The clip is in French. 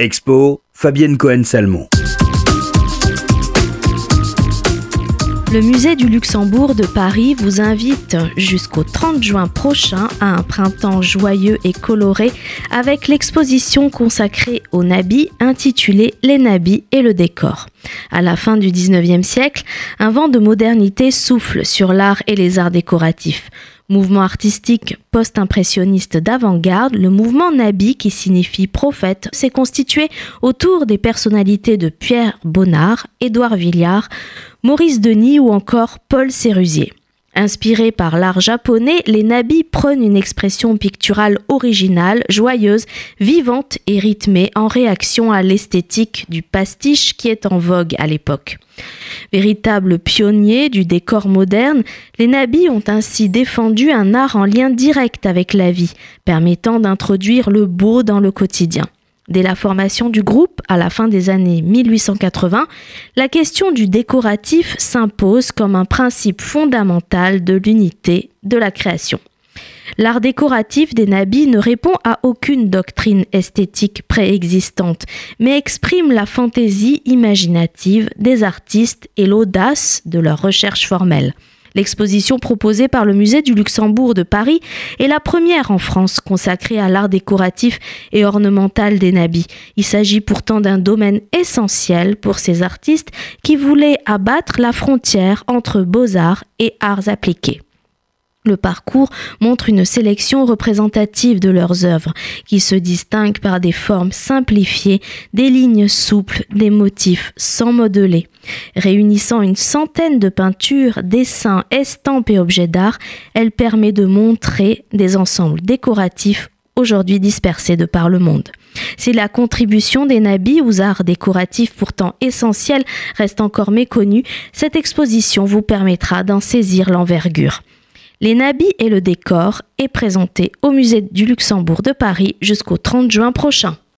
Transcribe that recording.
Expo, Fabienne Cohen-Salmon. Le musée du Luxembourg de Paris vous invite jusqu'au 30 juin prochain à un printemps joyeux et coloré avec l'exposition consacrée aux nabis intitulée Les nabis et le décor. À la fin du 19e siècle, un vent de modernité souffle sur l'art et les arts décoratifs. Mouvement artistique post-impressionniste d'avant-garde, le mouvement Nabi, qui signifie prophète, s'est constitué autour des personnalités de Pierre Bonnard, Édouard Villard, Maurice Denis ou encore Paul Sérusier. Inspirés par l'art japonais, les nabis prennent une expression picturale originale, joyeuse, vivante et rythmée en réaction à l'esthétique du pastiche qui est en vogue à l'époque. Véritables pionniers du décor moderne, les nabis ont ainsi défendu un art en lien direct avec la vie, permettant d'introduire le beau dans le quotidien. Dès la formation du groupe, à la fin des années 1880, la question du décoratif s'impose comme un principe fondamental de l'unité de la création. L'art décoratif des nabis ne répond à aucune doctrine esthétique préexistante, mais exprime la fantaisie imaginative des artistes et l'audace de leur recherche formelle. L'exposition proposée par le musée du Luxembourg de Paris est la première en France consacrée à l'art décoratif et ornemental des nabis. Il s'agit pourtant d'un domaine essentiel pour ces artistes qui voulaient abattre la frontière entre beaux-arts et arts appliqués. Le parcours montre une sélection représentative de leurs œuvres, qui se distinguent par des formes simplifiées, des lignes souples, des motifs sans modeler. Réunissant une centaine de peintures, dessins, estampes et objets d'art, elle permet de montrer des ensembles décoratifs aujourd'hui dispersés de par le monde. Si la contribution des nabis aux arts décoratifs pourtant essentiels reste encore méconnue, cette exposition vous permettra d'en saisir l'envergure. Les nabis et le décor est présenté au musée du Luxembourg de Paris jusqu'au 30 juin prochain.